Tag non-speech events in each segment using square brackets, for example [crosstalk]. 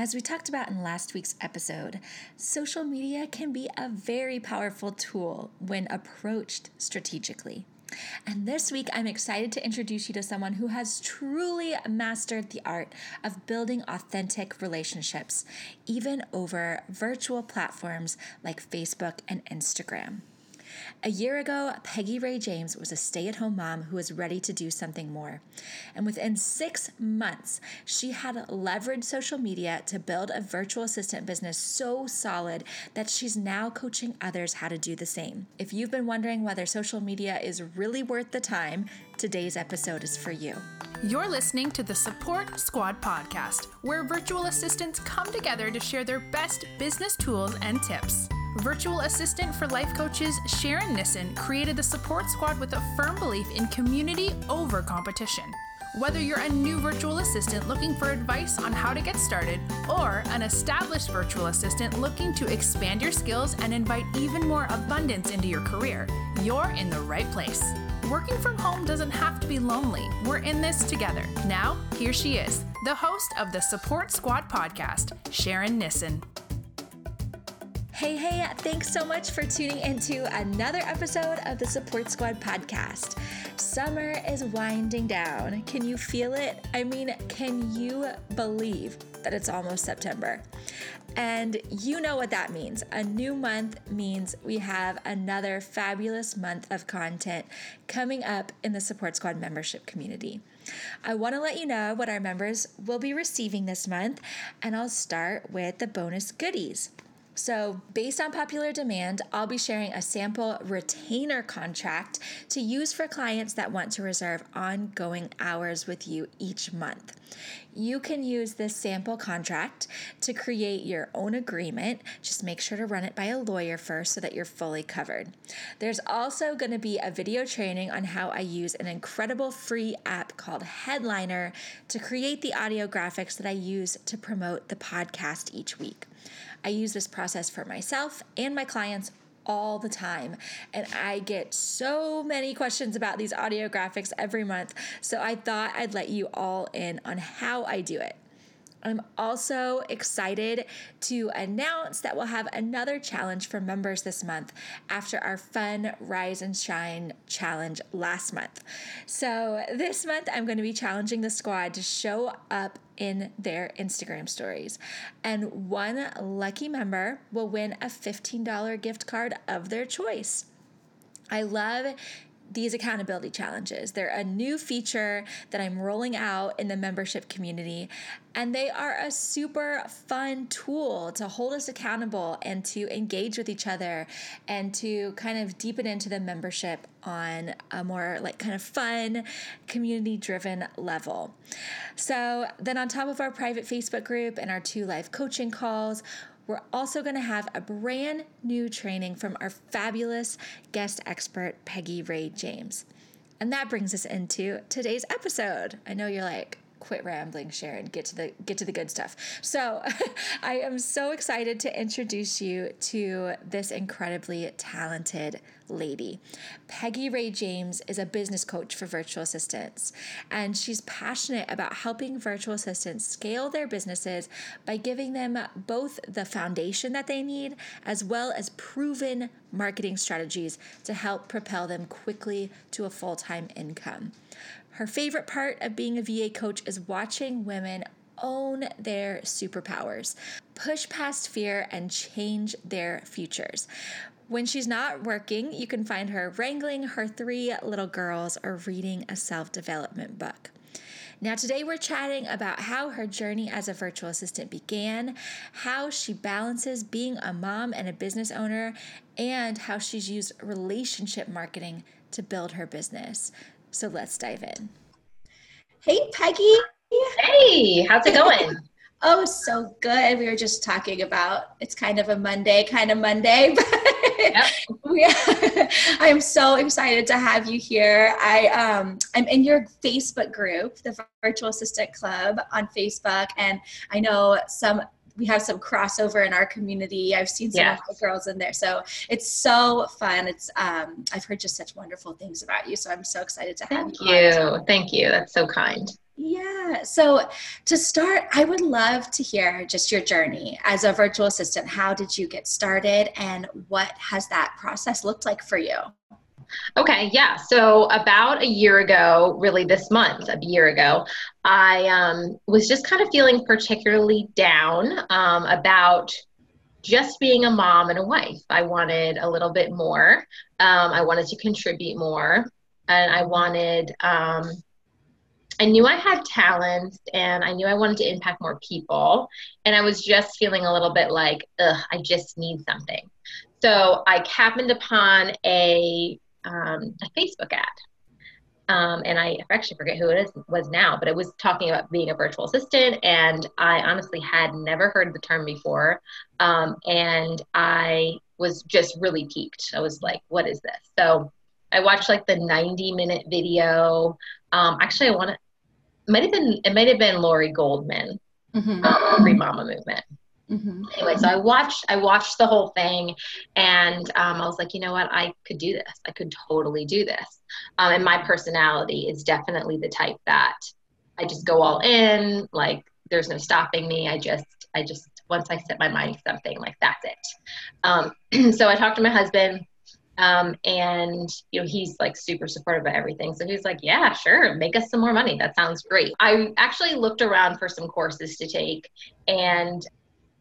As we talked about in last week's episode, social media can be a very powerful tool when approached strategically. And this week, I'm excited to introduce you to someone who has truly mastered the art of building authentic relationships, even over virtual platforms like Facebook and Instagram. A year ago, Peggy Re James was a stay at home mom who was ready to do something more. And within six months, she had leveraged social media to build a virtual assistant business so solid that she's now coaching others how to do the same. If you've been wondering whether social media is really worth the time, today's episode is for you. You're listening to the Support Squad podcast, where virtual assistants come together to share their best business tools and tips. Virtual assistant for life coaches Sharon Nissen created the Support Squad with a firm belief in community over competition. Whether you're a new virtual assistant looking for advice on how to get started, or an established virtual assistant looking to expand your skills and invite even more abundance into your career, you're in the right place. Working from home doesn't have to be lonely. We're in this together. Now, here she is, the host of the Support Squad podcast, Sharon Nissen. Hey, hey, thanks so much for tuning into another episode of the Support Squad podcast. Summer is winding down. Can you feel it? I mean, can you believe that it's almost September? And you know what that means. A new month means we have another fabulous month of content coming up in the Support Squad membership community. I want to let you know what our members will be receiving this month, and I'll start with the bonus goodies. So, based on popular demand, I'll be sharing a sample retainer contract to use for clients that want to reserve ongoing hours with you each month. You can use this sample contract to create your own agreement. Just make sure to run it by a lawyer first so that you're fully covered. There's also going to be a video training on how I use an incredible free app called Headliner to create the audio graphics that I use to promote the podcast each week. I use this process for myself and my clients all the time. And I get so many questions about these audio graphics every month. So I thought I'd let you all in on how I do it. I'm also excited to announce that we'll have another challenge for members this month after our fun Rise and Shine challenge last month. So, this month I'm going to be challenging the squad to show up in their Instagram stories. And one lucky member will win a $15 gift card of their choice. I love these accountability challenges. They're a new feature that I'm rolling out in the membership community, and they are a super fun tool to hold us accountable and to engage with each other and to kind of deepen into the membership on a more like kind of fun, community driven level. So, then on top of our private Facebook group and our two live coaching calls, we're also going to have a brand new training from our fabulous guest expert, Peggy Re James. And that brings us into today's episode. I know you're like, quit rambling sharon. Get to the get to the good stuff. So [laughs] i am so excited to introduce you to this incredibly talented lady. Peggy re james is a business coach for virtual assistants and she's passionate about helping virtual assistants scale their businesses by giving them both the foundation that they need as well as proven marketing strategies to help propel them quickly to a full-time income her favorite part of being a VA coach is watching women own their superpowers, push past fear, and change their futures. When she's not working, you can find her wrangling her three little girls or reading a self development book. Now, today we're chatting about how her journey as a virtual assistant began, how she balances being a mom and a business owner, and how she's used relationship marketing to build her business. So let's dive in. Hey, Peggy. Hey, how's it going? [laughs] oh, so good. We were just talking about it's kind of a Monday, kind of Monday, [laughs] but yep. [laughs] I'm so excited to have you here. I um, I'm in your Facebook group, the Virtual Assistant Club on Facebook, and I know some we have some crossover in our community. I've seen some yeah. of the girls in there, so it's so fun. It's um, I've heard just such wonderful things about you, so I'm so excited to have you. Thank you. Thank you. That's so kind. Yeah. So to start, I would love to hear just your journey as a virtual assistant. How did you get started and what has that process looked like for you? Okay, yeah. So about a year ago, really this month, a year ago, I um, was just kind of feeling particularly down um, about just being a mom and a wife. I wanted a little bit more. Um, I wanted to contribute more, and I wanted. Um, I knew I had talent, and I knew I wanted to impact more people, and I was just feeling a little bit like, ugh, I just need something. So I happened upon a um, a Facebook ad. Um, and I actually forget who it is, was now, but it was talking about being a virtual assistant. And I honestly had never heard the term before. Um, and I was just really peaked. I was like, what is this? So I watched like the 90 minute video. Um, actually, I want to, might have been, it might have been Lori Goldman, mm-hmm. um, Free Mama Movement. Mm-hmm. Anyway, so I watched I watched the whole thing, and um, I was like, you know what, I could do this. I could totally do this. Um, and my personality is definitely the type that I just go all in. Like there's no stopping me. I just I just once I set my mind to something, like that's it. Um, [clears throat] so I talked to my husband. Um, and you know he's like super supportive of everything so he's like yeah sure make us some more money that sounds great i actually looked around for some courses to take and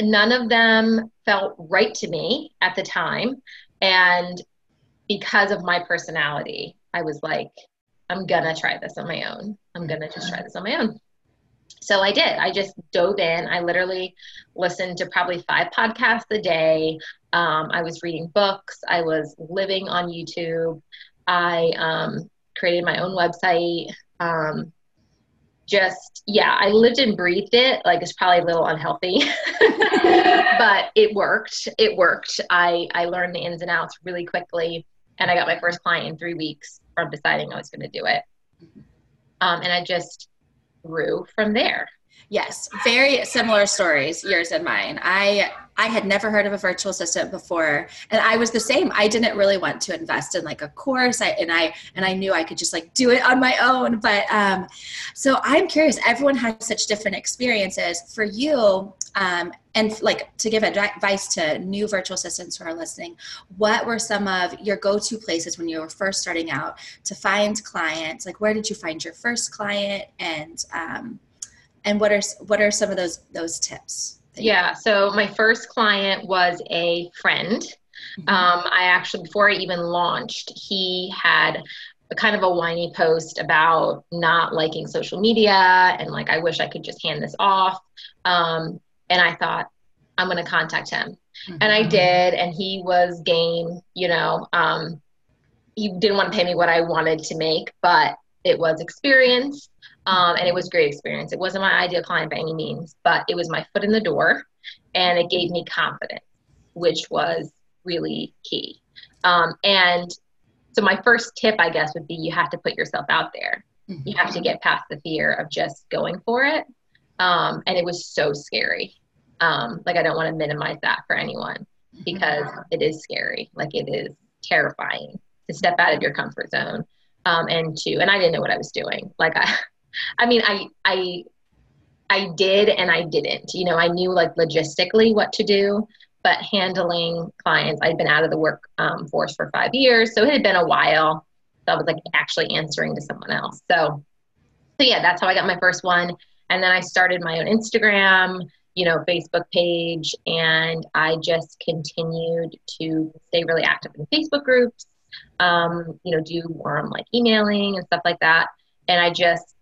none of them felt right to me at the time. And because of my personality, I was like, I'm gonna try this on my own. I'm gonna just try this on my own. So I did. I just dove in. I literally listened to probably five podcasts a day. Um, I was reading books. I was living on YouTube. I um, created my own website. Um, just yeah i lived and breathed it like it's probably a little unhealthy [laughs] but it worked it worked. I i learned the ins and outs really quickly and i got my first client in three weeks from deciding i was going to do it. Um, and i just grew from there. Yes very similar stories yours and mine. I I had never heard of a virtual assistant before, and I was the same. I didn't really want to invest in like a course, I, and I and I knew I could just like do it on my own. But um, so I'm curious. Everyone has such different experiences. For you, um, and like to give advice to new virtual assistants who are listening, what were some of your go-to places when you were first starting out to find clients? Like, where did you find your first client, and um, and what are what are some of those those tips? Yeah. So my first client was a friend. Mm-hmm. Um, I actually, before I even launched, he had a kind of a whiny post about not liking social media and like, I wish I could just hand this off. Um, and I thought, I'm going to contact him. Mm-hmm. And I did. And he was game, you know, um, he didn't want to pay me what I wanted to make, but it was experience. Um, and it was great experience. It wasn't my ideal client by any means, but it was my foot in the door and it gave me confidence, which was really key. Um, and so my first tip, I guess, would be you have to put yourself out there. Mm-hmm. You have to get past the fear of just going for it. Um, and it was so scary. Um, like I don't want to minimize that for anyone because it is scary. Like it is terrifying to step out of your comfort zone. Um, and to and I didn't know what I was doing. Like I I mean, I I I did and I didn't. You know, I knew like logistically what to do, but handling clients, I'd been out of the workforce um, for five years, so it had been a while. So I was like actually answering to someone else. So, so yeah, that's how I got my first one. And then I started my own Instagram, you know, Facebook page, and I just continued to stay really active in Facebook groups. Um, you know, do more like emailing and stuff like that. And I just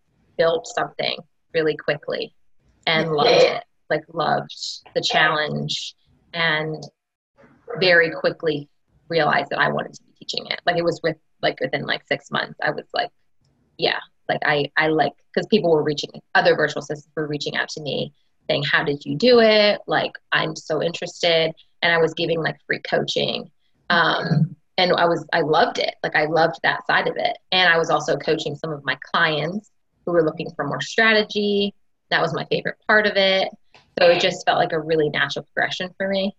built something really quickly and loved it like loved the challenge and very quickly realized that I wanted to be teaching it. Like it was with like within like six months, I was like, yeah, like I I like because people were reaching other virtual assistants were reaching out to me saying, how did you do it? Like I'm so interested, and I was giving like free coaching. Um, and I was I loved it. Like I loved that side of it, and I was also coaching some of my clients who were looking for more strategy. That was my favorite part of it. So it just felt like a really natural progression for me.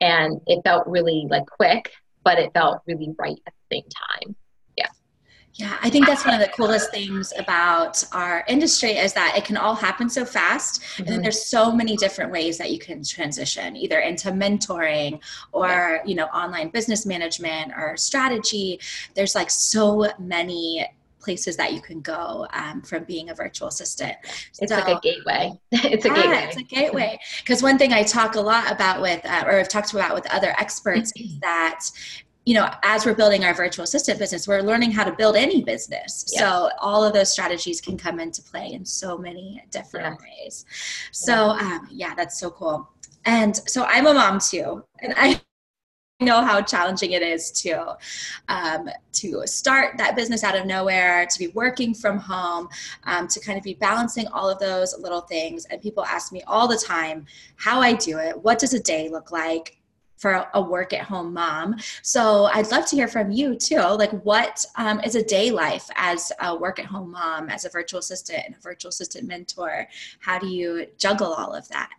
And it felt really like quick, but it felt really right at the same time. Yeah. Yeah, I think that's one of the coolest things about our industry is that it can all happen so fast. Mm-hmm. And there's so many different ways that you can transition either into mentoring or, yeah. you know, online business management or strategy. There's like so many places that you can go um, from being a virtual assistant. It's so, like a gateway. [laughs] it's a yeah, gateway. It's a gateway. Because one thing I talk a lot about with, uh, or I've talked about with other experts, is [clears throat] that you know, as we're building our virtual assistant business, we're learning how to build any business. Yeah. So all of those strategies can come into play in so many different yeah. ways. So um, yeah, that's so cool. And so I'm a mom too, and I know how challenging it is to um, to start that business out of nowhere, to be working from home, um, to kind of be balancing all of those little things. And people ask me all the time how I do it. What does a day look like? for a work at home mom. So I'd love to hear from you too. Like, what um, is a day life as a work at home mom, as a virtual assistant and a virtual assistant mentor? How do you juggle all of that?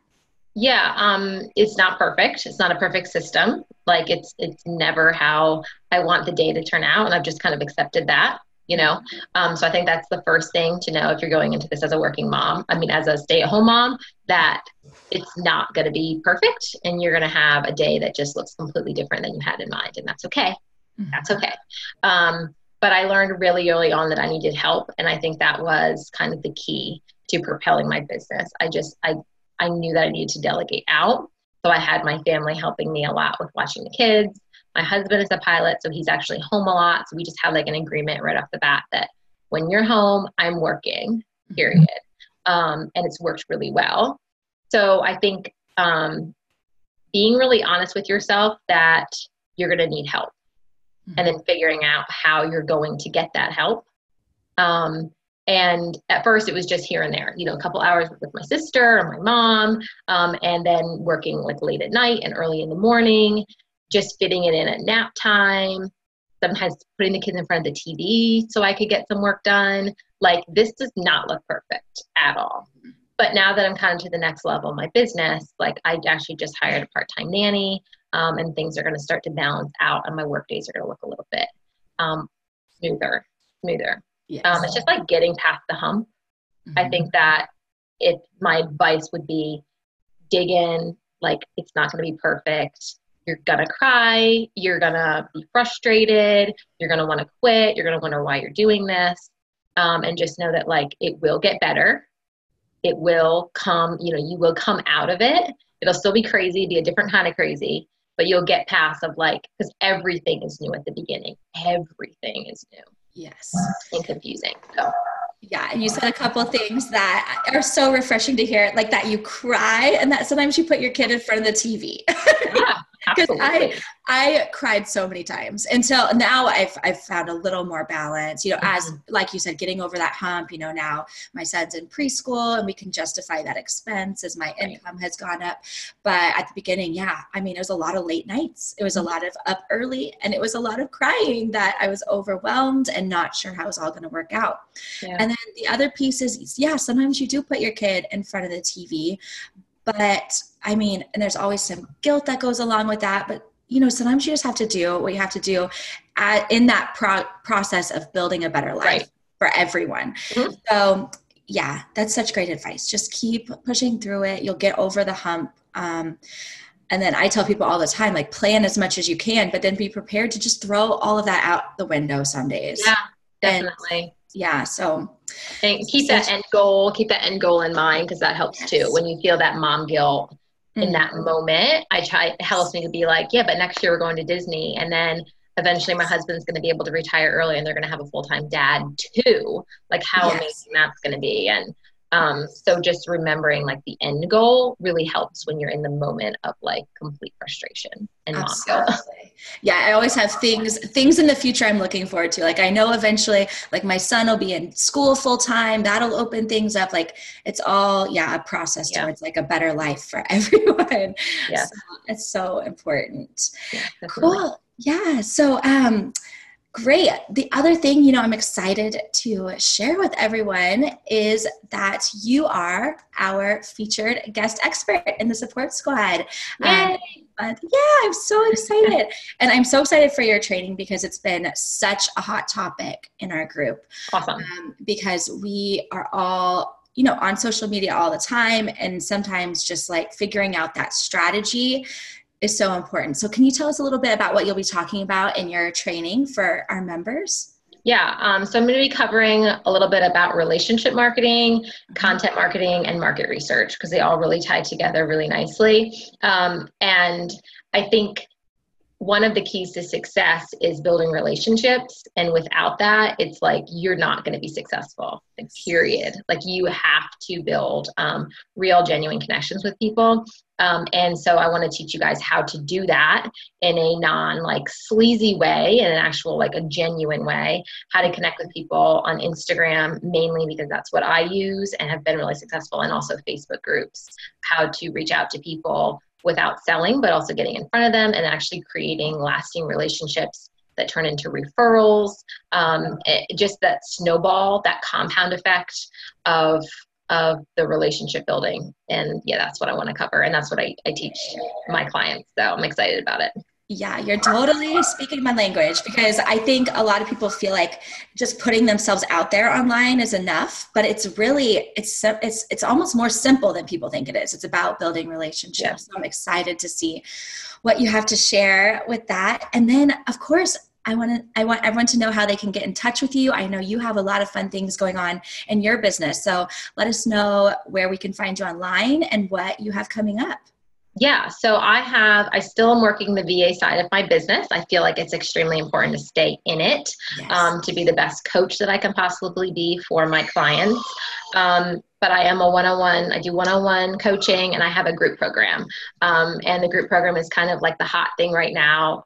Yeah, um, it's not perfect. It's not a perfect system. Like it's it's never how I want the day to turn out, and I've just kind of accepted that you know um, so i think that's the first thing to know if you're going into this as a working mom i mean as a stay-at-home mom that it's not going to be perfect and you're going to have a day that just looks completely different than you had in mind and that's okay mm-hmm. that's okay um, but i learned really early on that i needed help and i think that was kind of the key to propelling my business i just i i knew that i needed to delegate out so i had my family helping me a lot with watching the kids my husband is a pilot, so he's actually home a lot. So we just had like an agreement right off the bat that when you're home, I'm working, period. Um, and it's worked really well. So I think um, being really honest with yourself that you're going to need help mm-hmm. and then figuring out how you're going to get that help. Um, and at first, it was just here and there, you know, a couple hours with my sister or my mom, um, and then working like late at night and early in the morning just fitting it in at nap time, sometimes putting the kids in front of the TV so I could get some work done. Like this does not look perfect at all. But now that I'm kind of to the next level my business, like I actually just hired a part-time nanny, um, and things are going to start to balance out, and my work days are going to look a little bit um, smoother, smoother. Yes. Um, it's just like getting past the hump. Mm-hmm. I think that if my advice would be dig in, like it's not going to be perfect you're gonna cry, you're gonna be frustrated, you're gonna wanna quit, you're gonna wonder why you're doing this. Um, and just know that like it will get better. It will come, you know, you will come out of it. It'll still be crazy, be a different kind of crazy, but you'll get past of like, because everything is new at the beginning. Everything is new. Yes. And confusing. So yeah, and you said a couple things that are so refreshing to hear, like that you cry and that sometimes you put your kid in front of the TV. [laughs] yeah, because I I cried so many times until now I've I've found a little more balance. You know, mm-hmm. as like you said, getting over that hump. You know, now my son's in preschool and we can justify that expense as my right. income has gone up. But at the beginning, yeah, I mean, it was a lot of late nights. It was mm-hmm. a lot of up early, and it was a lot of crying that I was overwhelmed and not sure how it was all going to work out. Yeah. And then the other piece is, yeah, sometimes you do put your kid in front of the TV, but I mean, and there's always some guilt that goes along with that. But you know, sometimes you just have to do what you have to do at, in that pro- process of building a better life right. for everyone. Mm-hmm. So yeah, that's such great advice. Just keep pushing through it. You'll get over the hump. Um, and then I tell people all the time, like plan as much as you can, but then be prepared to just throw all of that out the window some days. Yeah, definitely. Yeah, so and keep that end goal, keep that end goal in mind because that helps yes. too. When you feel that mom guilt, in that mm-hmm. moment i try it helps me to be like yeah but next year we're going to disney and then eventually my husband's going to be able to retire early and they're going to have a full-time dad too like how yes. amazing that's going to be and um, so just remembering like the end goal really helps when you're in the moment of like complete frustration and Absolutely. Yeah, I always have things things in the future I'm looking forward to. Like I know eventually like my son will be in school full time. That'll open things up. Like it's all yeah, a process yeah. towards like a better life for [laughs] everyone. Yeah. So it's so important. Yeah, cool. Yeah. So um Great. The other thing, you know, I'm excited to share with everyone is that you are our featured guest expert in the support squad. Um, yeah, I'm so excited. [laughs] and I'm so excited for your training because it's been such a hot topic in our group. Awesome. Um, because we are all you know on social media all the time and sometimes just like figuring out that strategy is so important. So, can you tell us a little bit about what you'll be talking about in your training for our members? Yeah, um, so I'm going to be covering a little bit about relationship marketing, mm-hmm. content marketing, and market research because they all really tie together really nicely. Um, and I think one of the keys to success is building relationships and without that it's like you're not going to be successful period like you have to build um, real genuine connections with people um, and so i want to teach you guys how to do that in a non like sleazy way in an actual like a genuine way how to connect with people on instagram mainly because that's what i use and have been really successful and also facebook groups how to reach out to people without selling, but also getting in front of them and actually creating lasting relationships that turn into referrals. Um, it, just that snowball, that compound effect of of the relationship building. And yeah, that's what I want to cover, and that's what I, I teach my clients. So I'm excited about it. Yeah, you're totally speaking my language because I think a lot of people feel like just putting themselves out there online is enough, but it's really it's it's it's almost more simple than people think it is. It's about building relationships. Yeah. So I'm excited to see what you have to share with that. And then of course, I want to I want everyone to know how they can get in touch with you. I know you have a lot of fun things going on in your business. So let us know where we can find you online and what you have coming up. Yeah, so I have, I still am working the VA side of my business. I feel like it's extremely important to stay in it yes. um, to be the best coach that I can possibly be for my clients. Um, but I am a one on one, I do one on one coaching and I have a group program. Um, and the group program is kind of like the hot thing right now.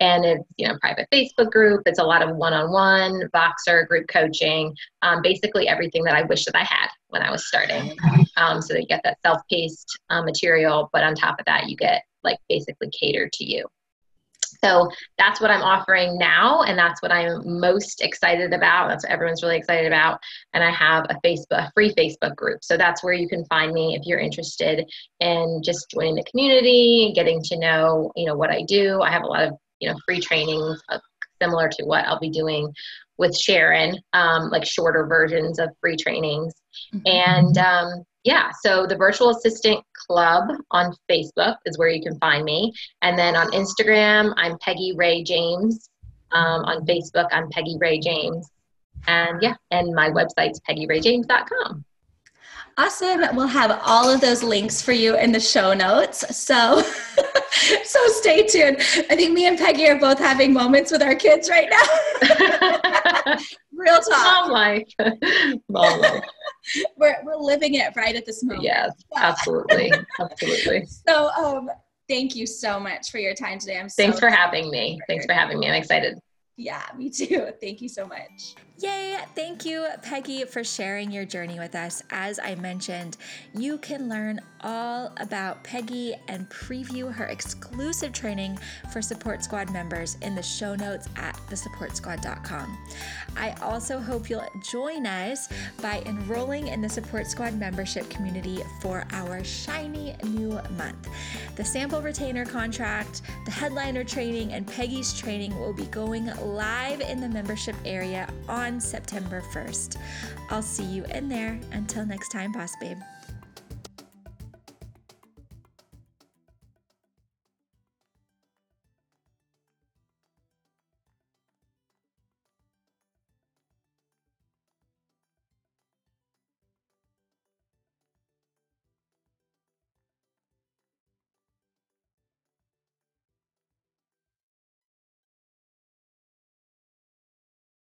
And it's you know private facebook group it's a lot of one-on-one boxer group coaching um, basically everything that i wish that i had when i was starting. Um, so that you get that self-paced uh, material but on top of that you get like basically catered to you. So that's what i'm offering now and that's what i'm most excited about. That's what everyone's really excited about. And i have a facebook a free facebook group. So that's where you can find me if you're interested in just joining the community getting to know you know what i do. I have a lot of you know free trainings uh, similar to what I'll be doing with Sharon, um, like shorter versions of free trainings. Mm-hmm. And um, yeah, so the Virtual Assistant Club on Facebook is where you can find me. And then on Instagram, I'm Peggy Re James. Um, on Facebook, I'm Peggy Re James. And yeah, and my website's peggyrayjames.com. Awesome. We'll have all of those links for you in the show notes. So [laughs] so stay tuned. I think me and Peggy are both having moments with our kids right now. [laughs] Real talk. Mom life. Mom life. [laughs] we're, we're living it right at this moment. Yes, absolutely. absolutely. So um thank you so much for your time today. I'm so Thanks for having me. Thanks for having me. I'm excited. Yeah, me too. Thank you so much. Yay! Thank you, Peggy, for sharing your journey with us. As I mentioned, you can learn all about Peggy and preview her exclusive training for Support Squad members in the show notes at thesupportsquad.com. I also hope you'll join us by enrolling in the Support Squad membership community for our shiny new month. The sample retainer contract, the headliner training, and Peggy's training will be going live in the membership area on on September 1st. I'll see you in there. Until next time, Boss Babe.